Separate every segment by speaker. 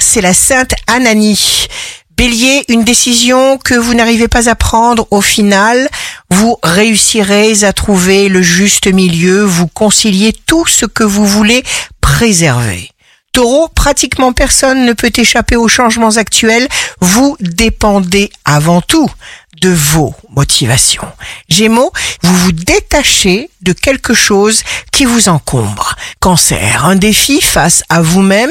Speaker 1: c'est la sainte Ananie. Bélier, une décision que vous n'arrivez pas à prendre au final, vous réussirez à trouver le juste milieu, vous conciliez tout ce que vous voulez préserver. Taureau, pratiquement personne ne peut échapper aux changements actuels, vous dépendez avant tout de vos motivations. Gémeaux, vous vous détachez de quelque chose qui vous encombre. Cancer, un défi face à vous-même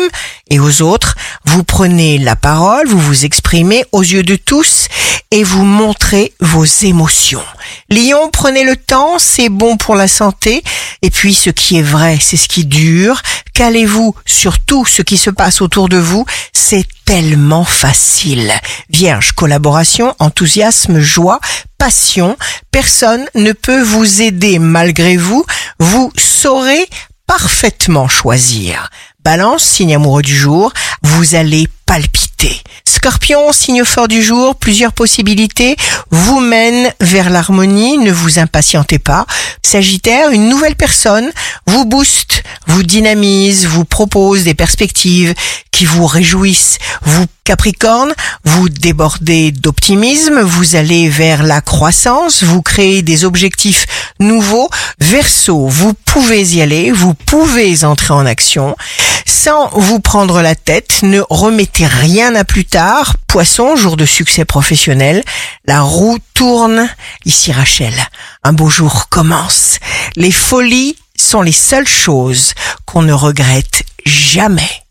Speaker 1: et aux autres. Vous prenez la parole, vous vous exprimez aux yeux de tous et vous montrez vos émotions. Lion, prenez le temps, c'est bon pour la santé. Et puis ce qui est vrai, c'est ce qui dure. Calez-vous sur tout ce qui se passe autour de vous, c'est tellement facile. Vierge, collaboration, enthousiasme, joie, passion, personne ne peut vous aider malgré vous, vous saurez parfaitement choisir. Balance, signe amoureux du jour, vous allez palpiter. Scorpion, signe fort du jour, plusieurs possibilités vous mènent vers l'harmonie, ne vous impatientez pas. Sagittaire, une nouvelle personne vous booste, vous dynamise, vous propose des perspectives qui vous réjouissent. Vous Capricorne, vous débordez d'optimisme, vous allez vers la croissance, vous créez des objectifs nouveaux. Verseau, vous pouvez y aller, vous pouvez entrer en action sans vous prendre la tête, ne remettez rien à plus tard. Poisson, jour de succès professionnel, la roue tourne. Ici Rachel, un beau jour commence. Les folies sont les seules choses qu'on ne regrette jamais.